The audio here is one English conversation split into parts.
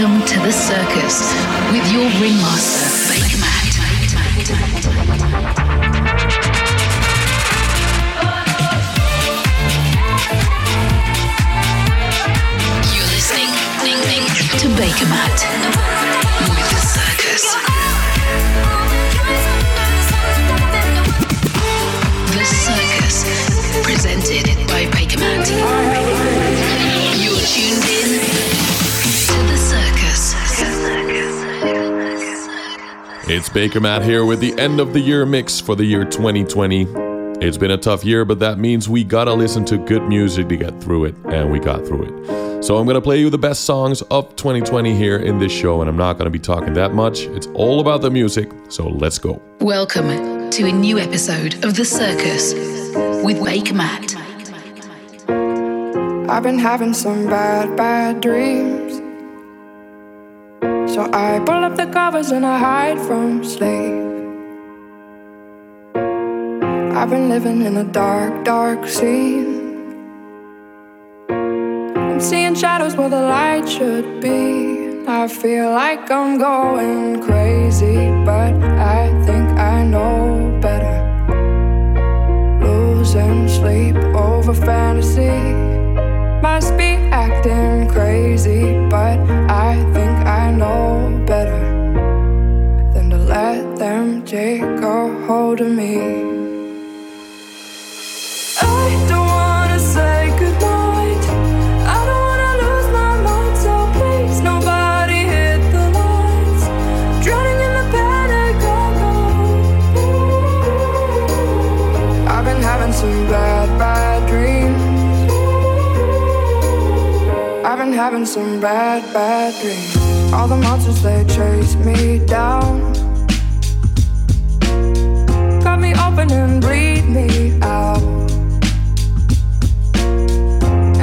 Welcome to the circus with your ringmaster, Baker Matt. You're listening to Baker Matt with the circus. The circus, presented by Baker Matt. It's Baker Matt here with the end of the year mix for the year 2020. It's been a tough year, but that means we gotta listen to good music to get through it, and we got through it. So I'm gonna play you the best songs of 2020 here in this show, and I'm not gonna be talking that much. It's all about the music, so let's go. Welcome to a new episode of The Circus with Baker Matt. I've been having some bad, bad dreams. So I pull up the covers and I hide from sleep. I've been living in a dark, dark scene. I'm seeing shadows where the light should be. I feel like I'm going crazy, but I think I know better. Losing sleep over fantasy. Must be acting crazy, but I think I know better than to let them take a hold of me. Having some bad, bad dreams. All the monsters they chase me down. Cut me open and bleed me out.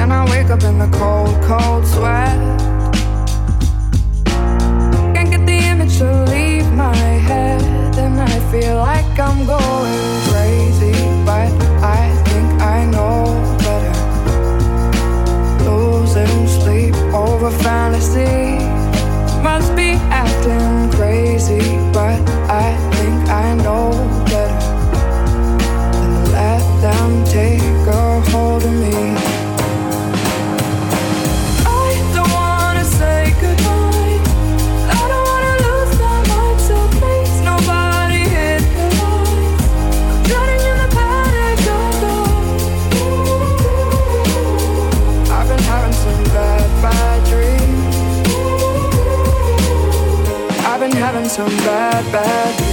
And I wake up in the cold, cold sweat. Can't get the image to leave my head. And I feel like I'm going crazy. But I over fantasy. Must be acting crazy. But I think I know better. Than to let them take a hold of me. Some bad, bad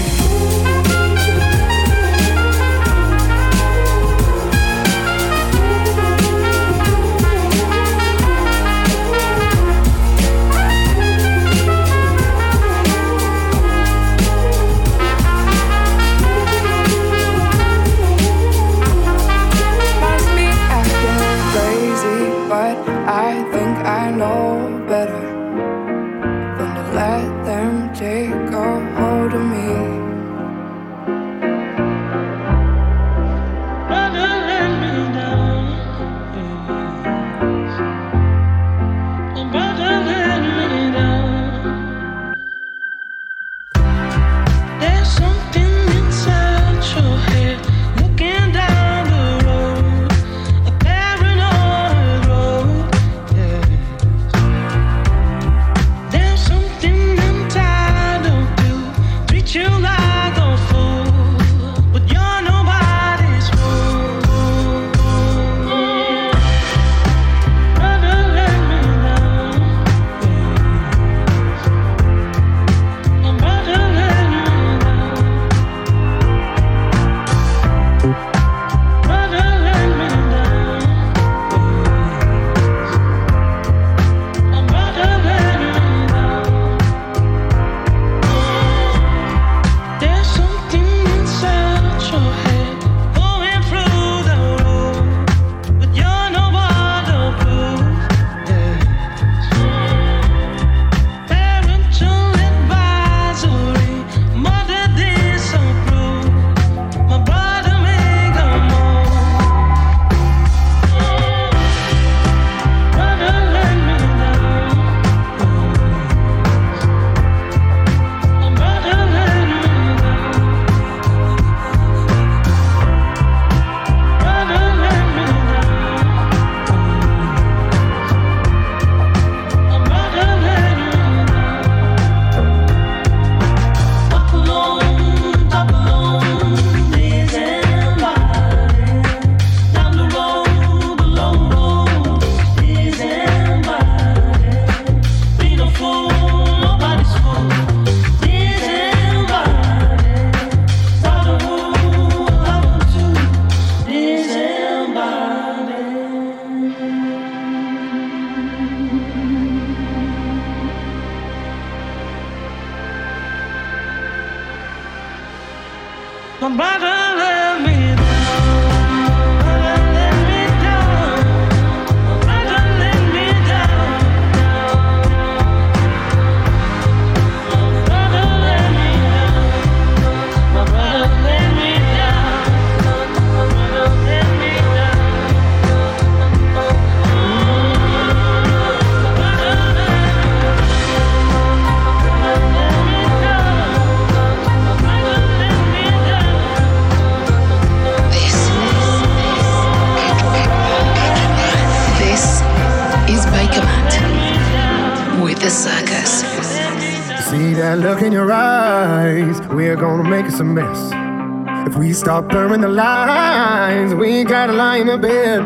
Stop blurring the lines. We gotta lie in the bed.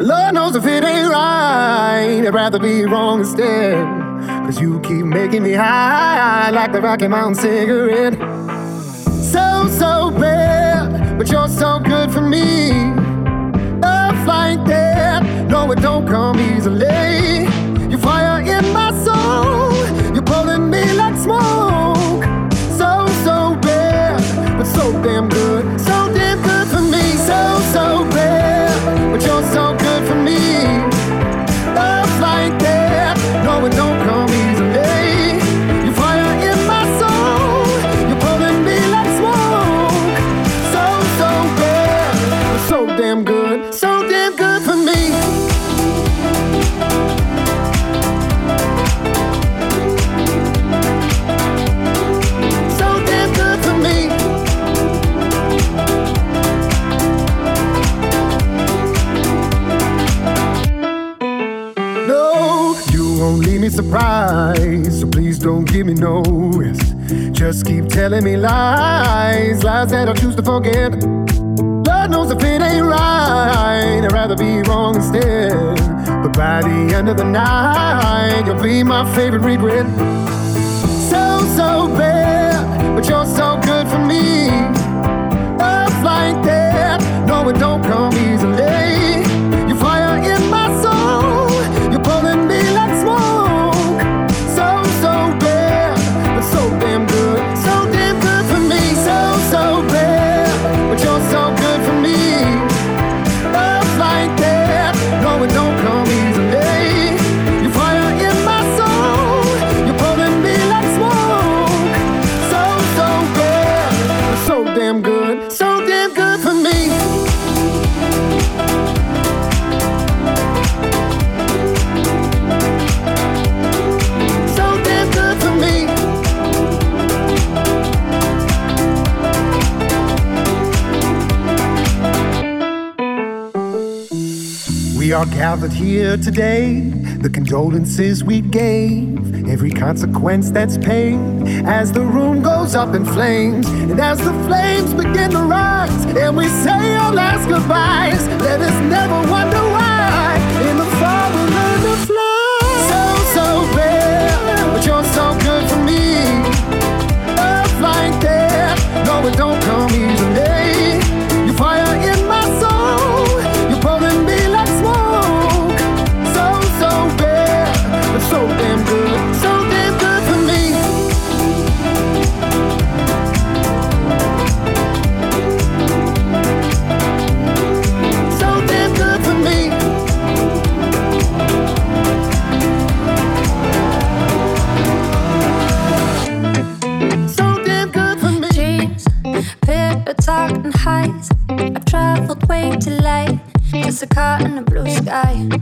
Lord knows if it ain't right, I'd rather be wrong instead. Cause you keep making me high like the Rocky Mountain cigarette. telling me lies, lies that I choose to forget. Lord knows if it ain't right, I'd rather be wrong instead. But by the end of the night, you'll be my favorite regret. So, so bad, but you're so good for me. Love like that, no, it don't come easy. gathered here today, the condolences we gave, every consequence that's paid, as the room goes up in flames, and as the flames begin to rise, and we say our last goodbyes, let us never wonder why, in the fall we learn to fly. So, so bad, but you're so good for me. Love like that, no it don't come easy. car in the blue sky.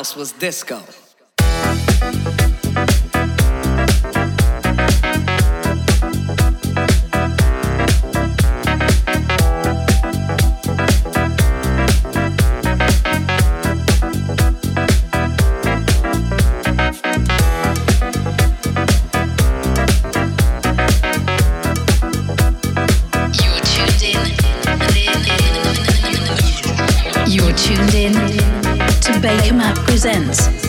House was disco. Presents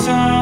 me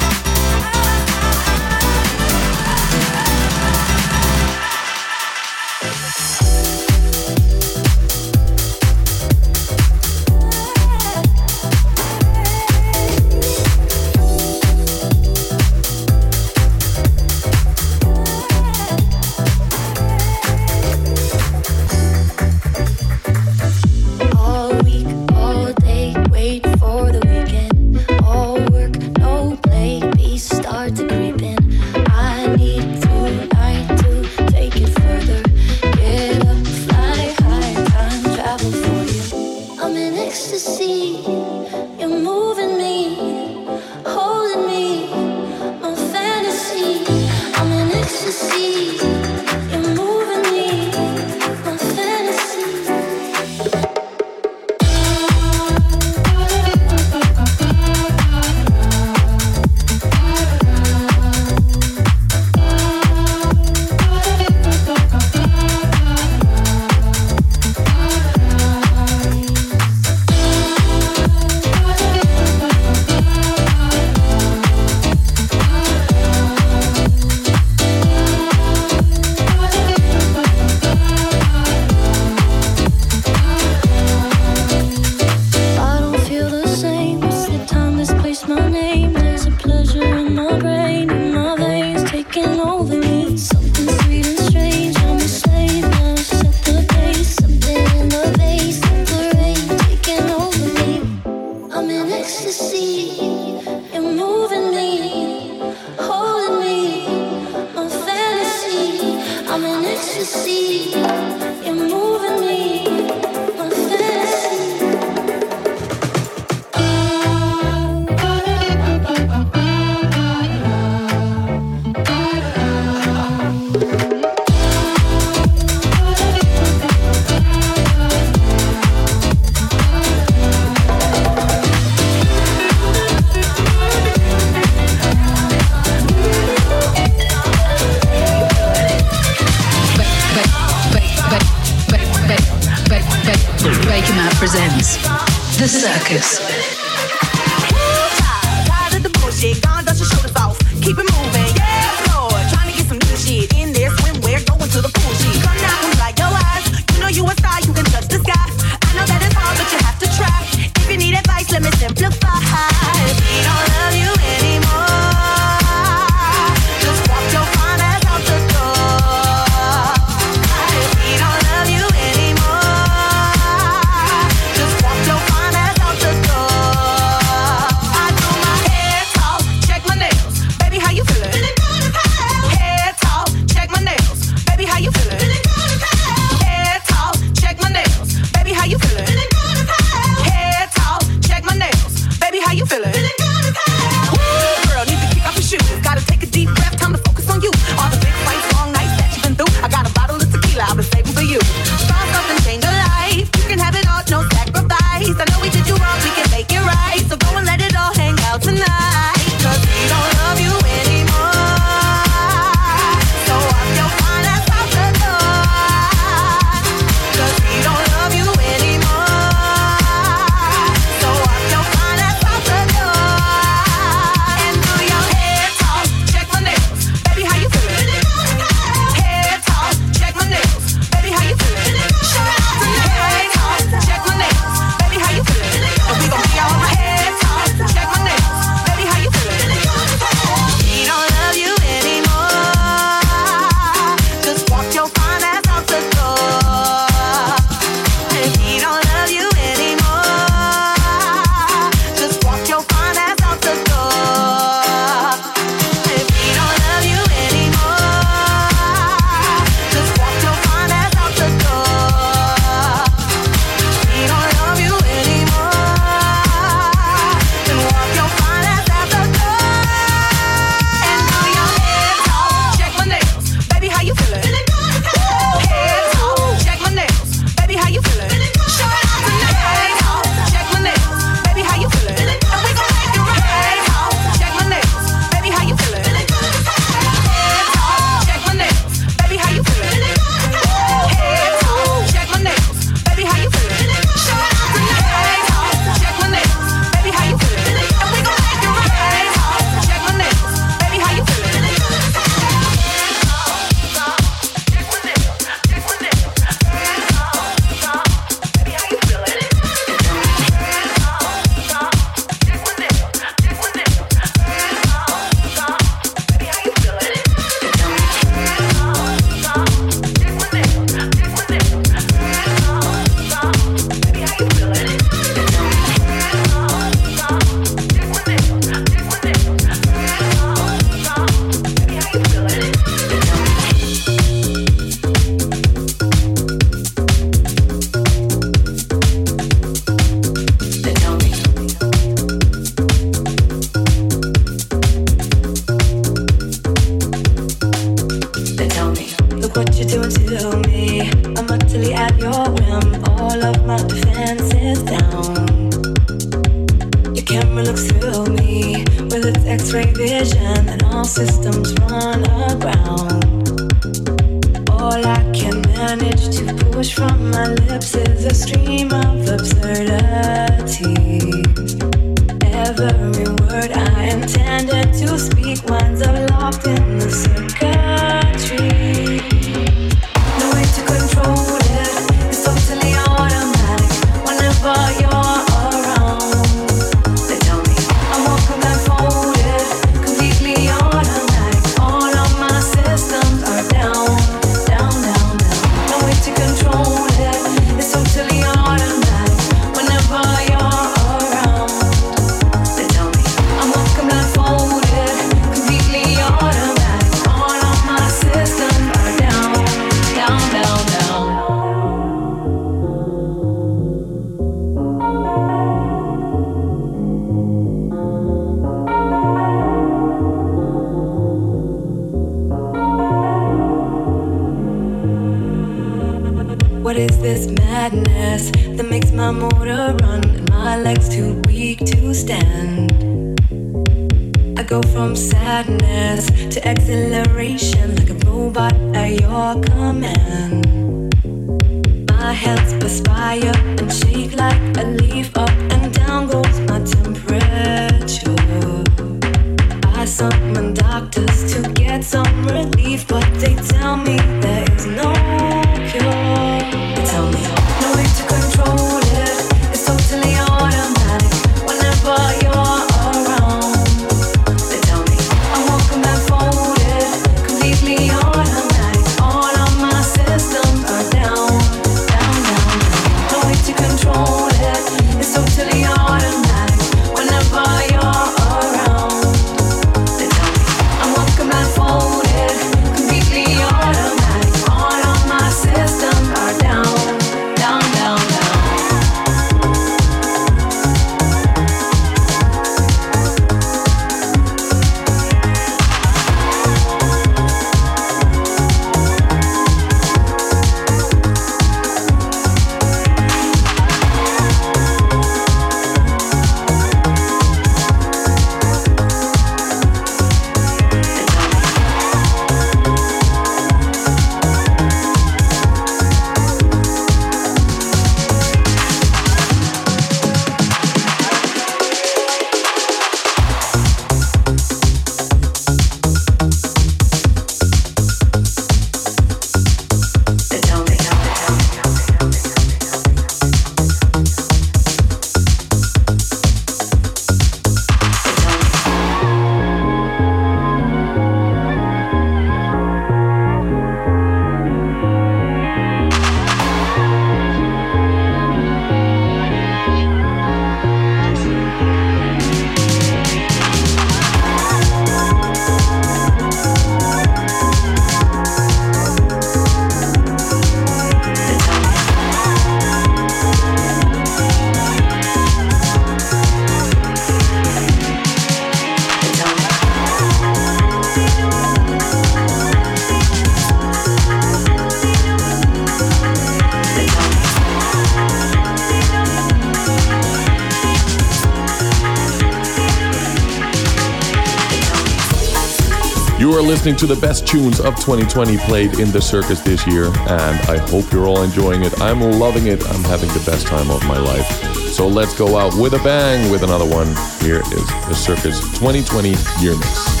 listening to the best tunes of 2020 played in the circus this year, and I hope you're all enjoying it. I'm loving it. I'm having the best time of my life. So let's go out with a bang with another one. Here is the Circus 2020 Year Mix.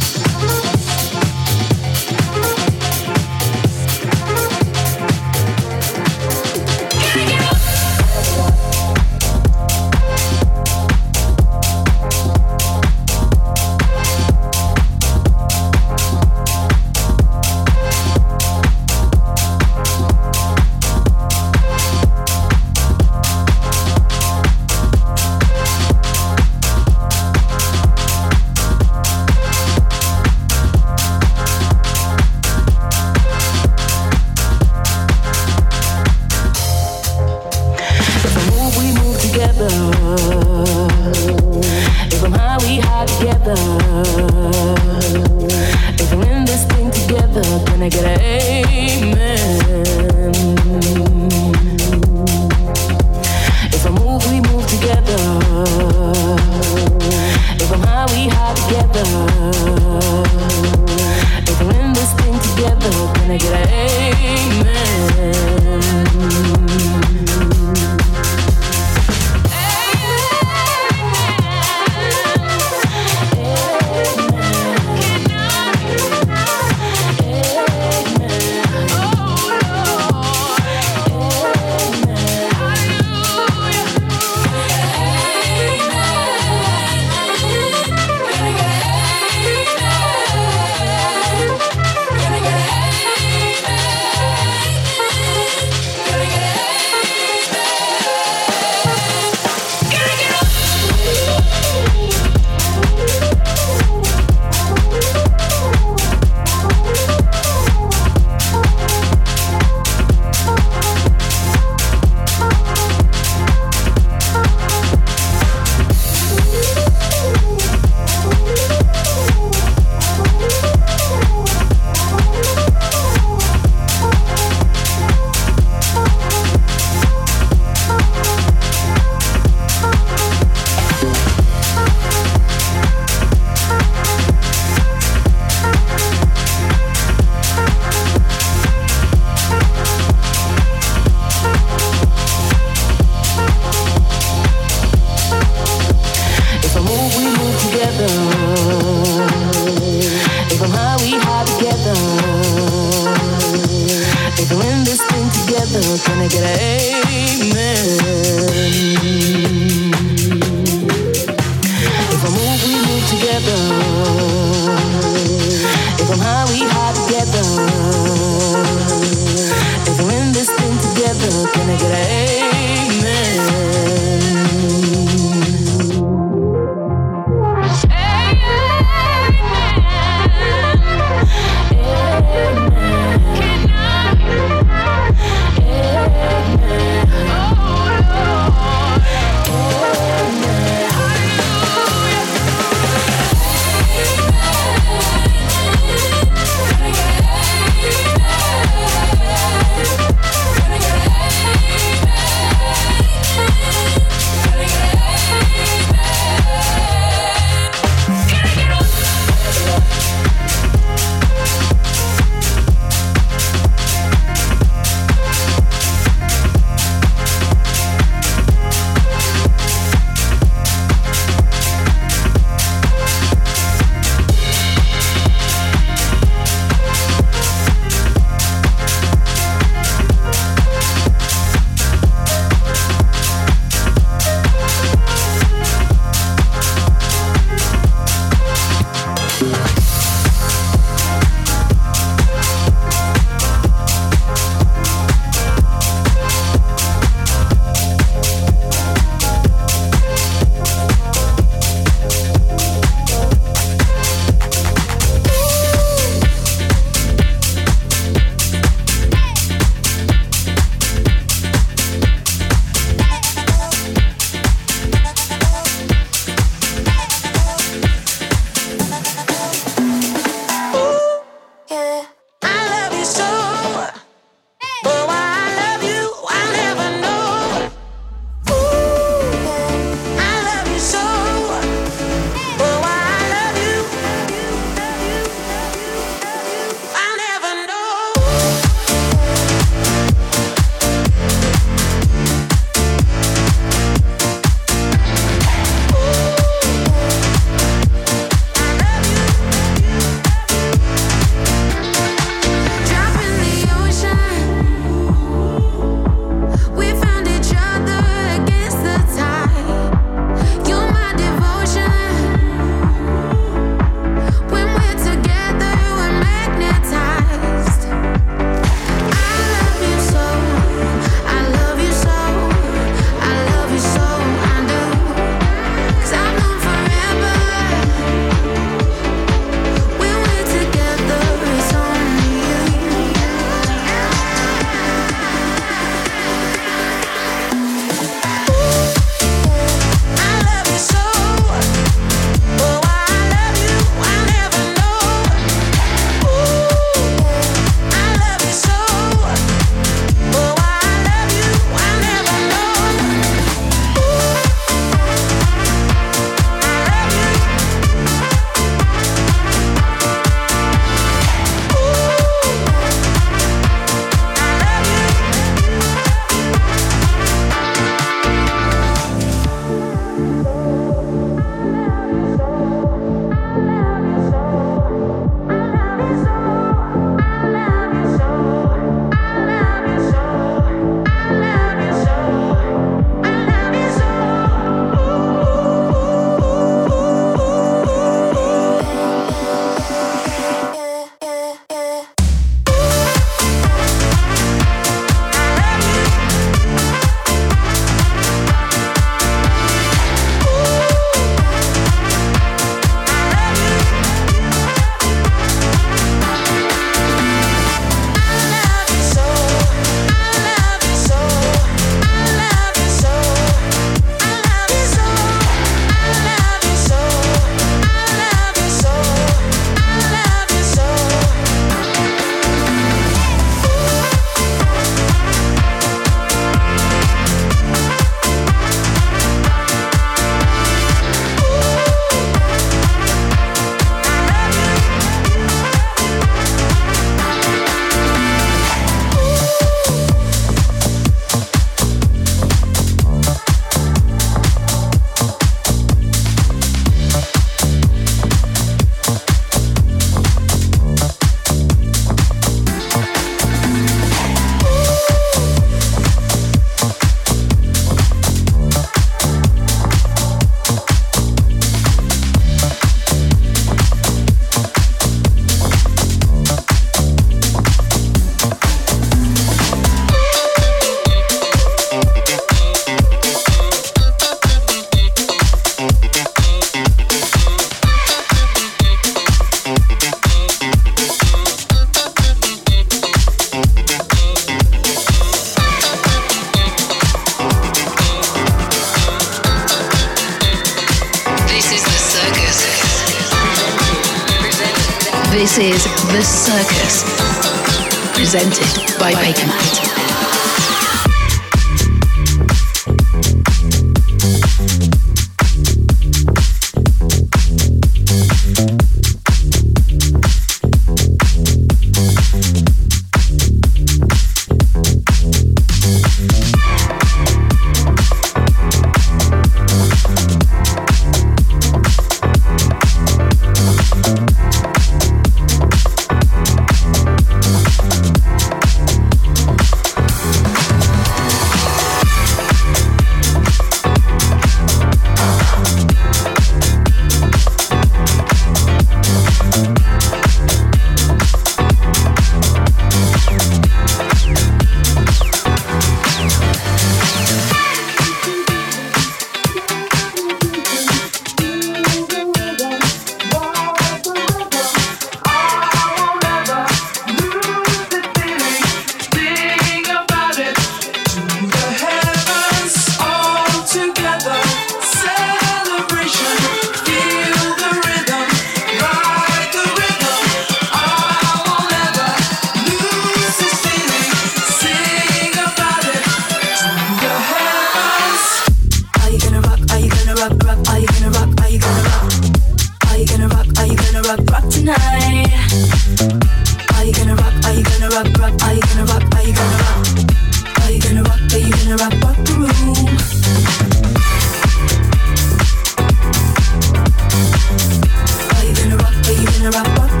Are you in a rock? Are you in a rock? rock?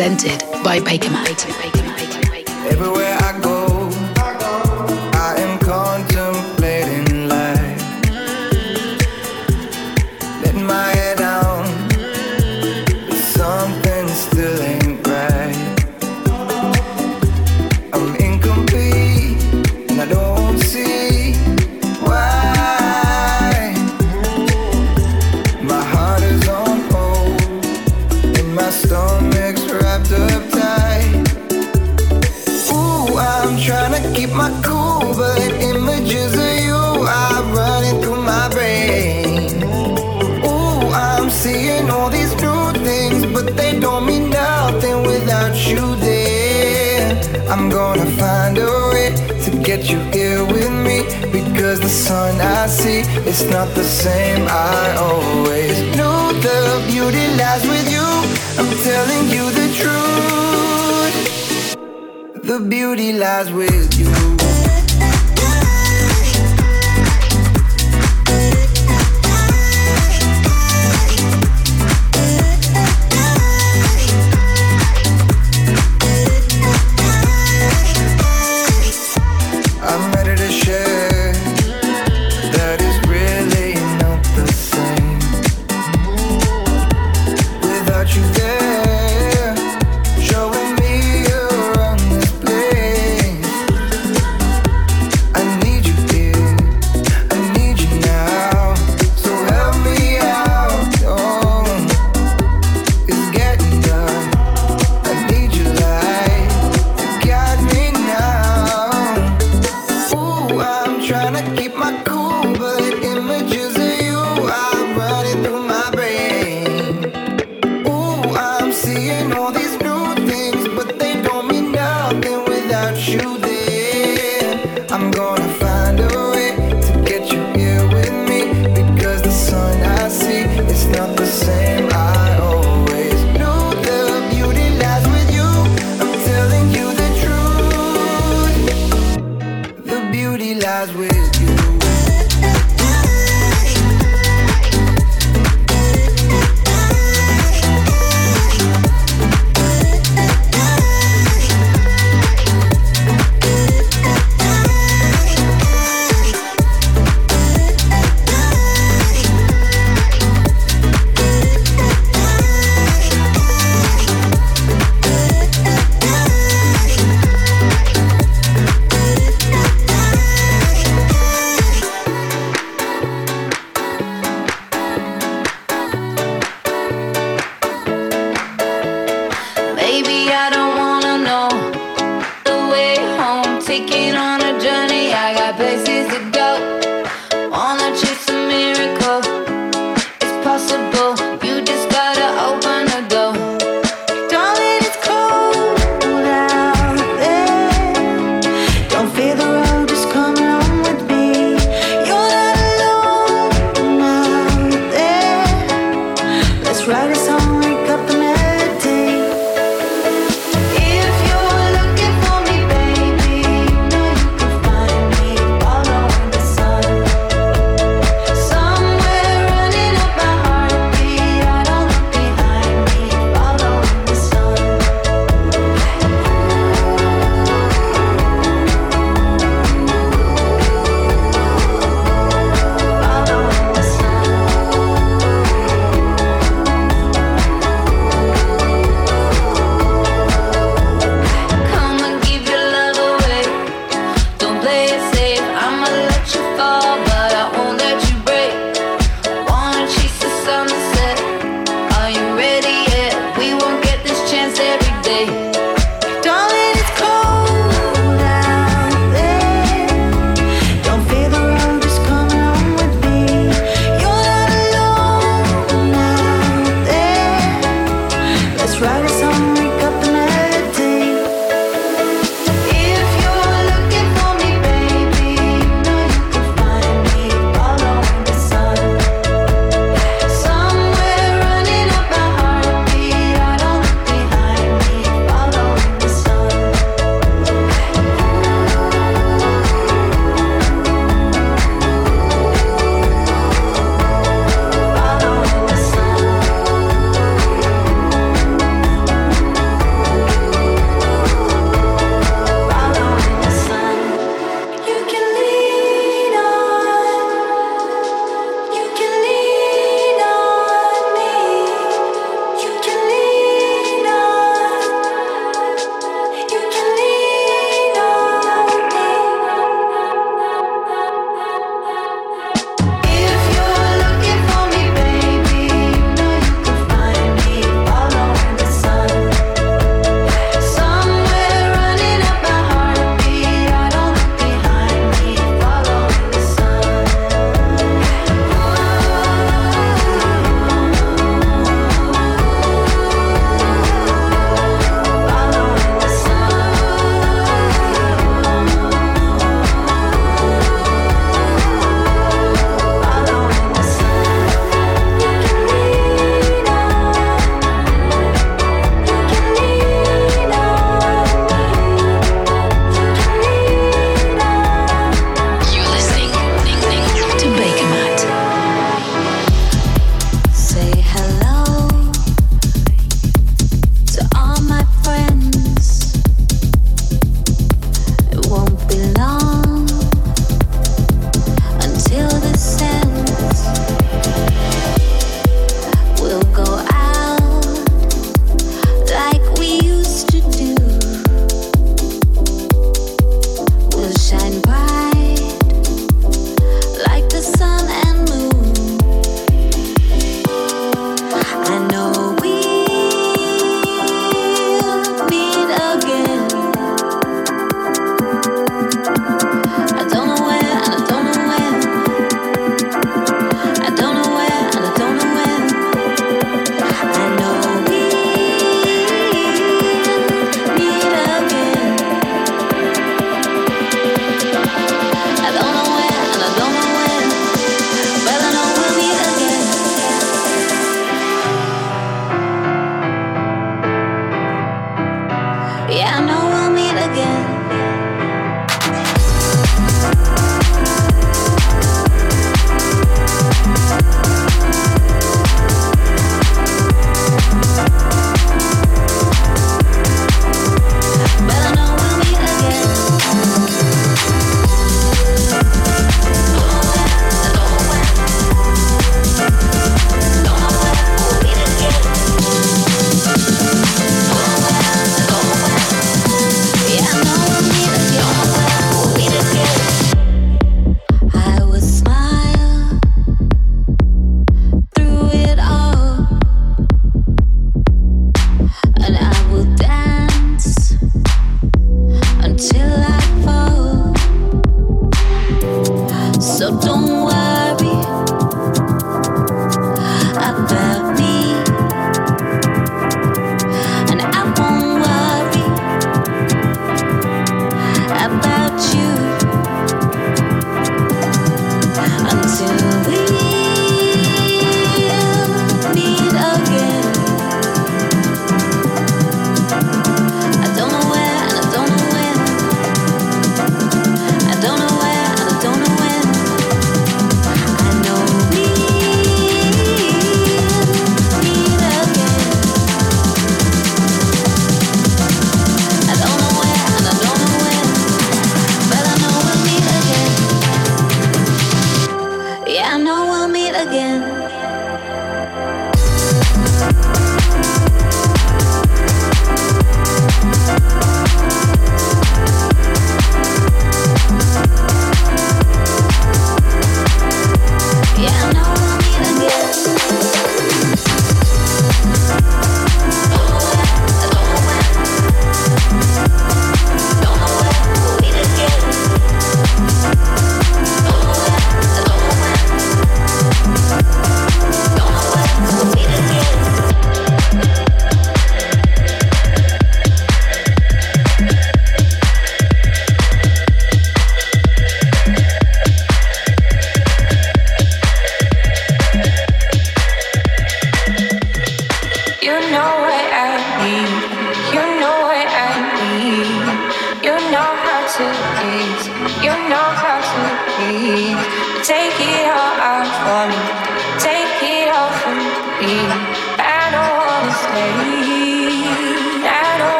Presented by Bakermat.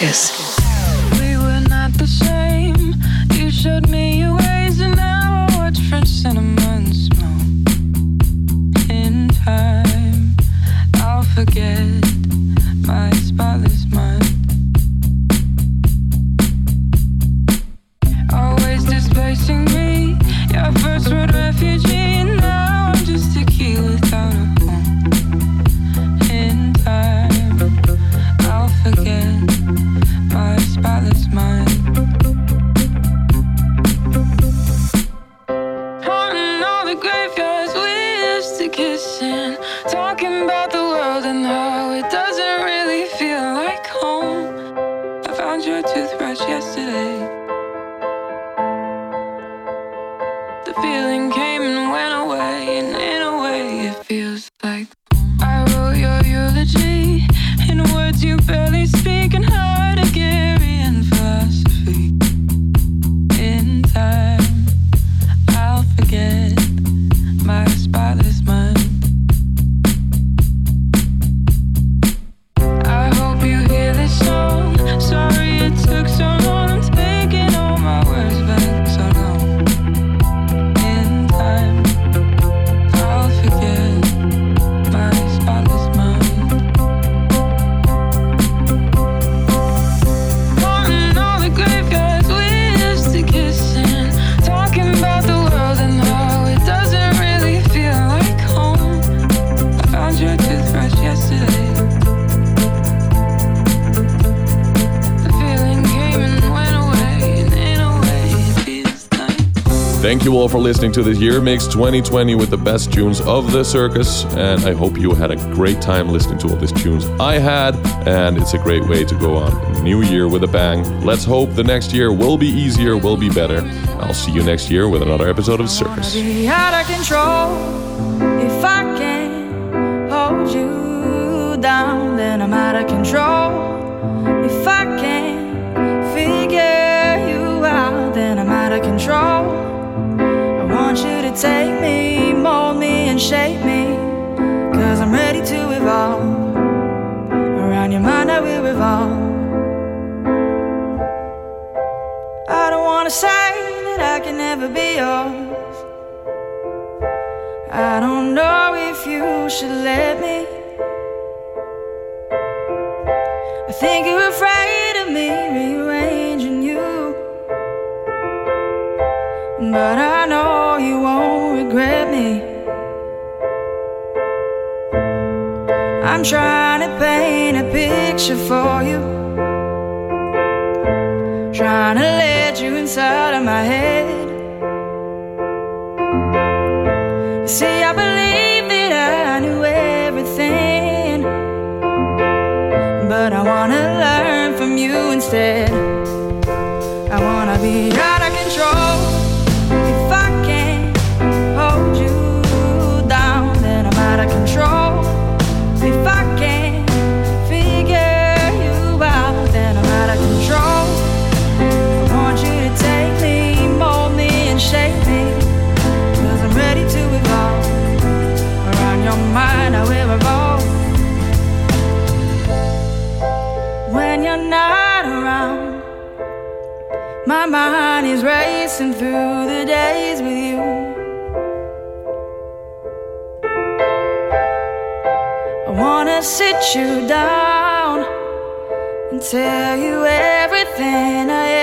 The for listening to this Year Mix 2020 with the best tunes of the circus. And I hope you had a great time listening to all these tunes I had. And it's a great way to go on new year with a bang. Let's hope the next year will be easier, will be better. I'll see you next year with another episode of Circus. out of control. If I can't hold you down, then I'm out of control. If I can't figure you out, then I'm out of control. Take me, mold me, and shape me. Cause I'm ready to evolve. Around your mind, I will revolve. I don't wanna say that I can never be yours. I don't know if you should let me. I think you're afraid of me rearranging you. But I know regret me. I'm trying to paint a picture for you. Trying to let you inside of my head. See, I believe that I knew everything. But I wanna learn from you instead. When you're not around, my mind is racing through the days with you. I wanna sit you down and tell you everything I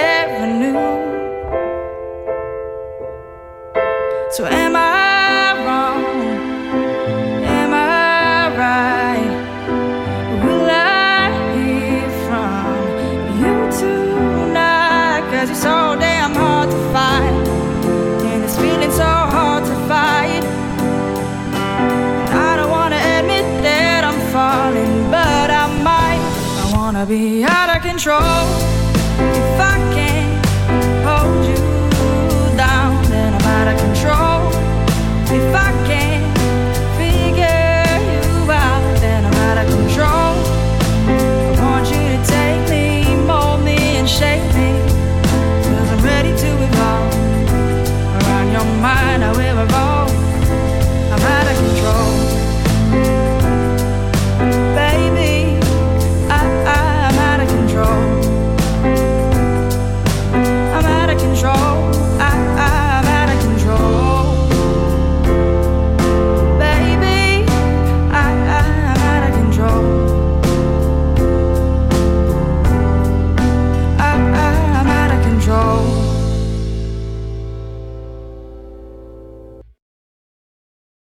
be out of control.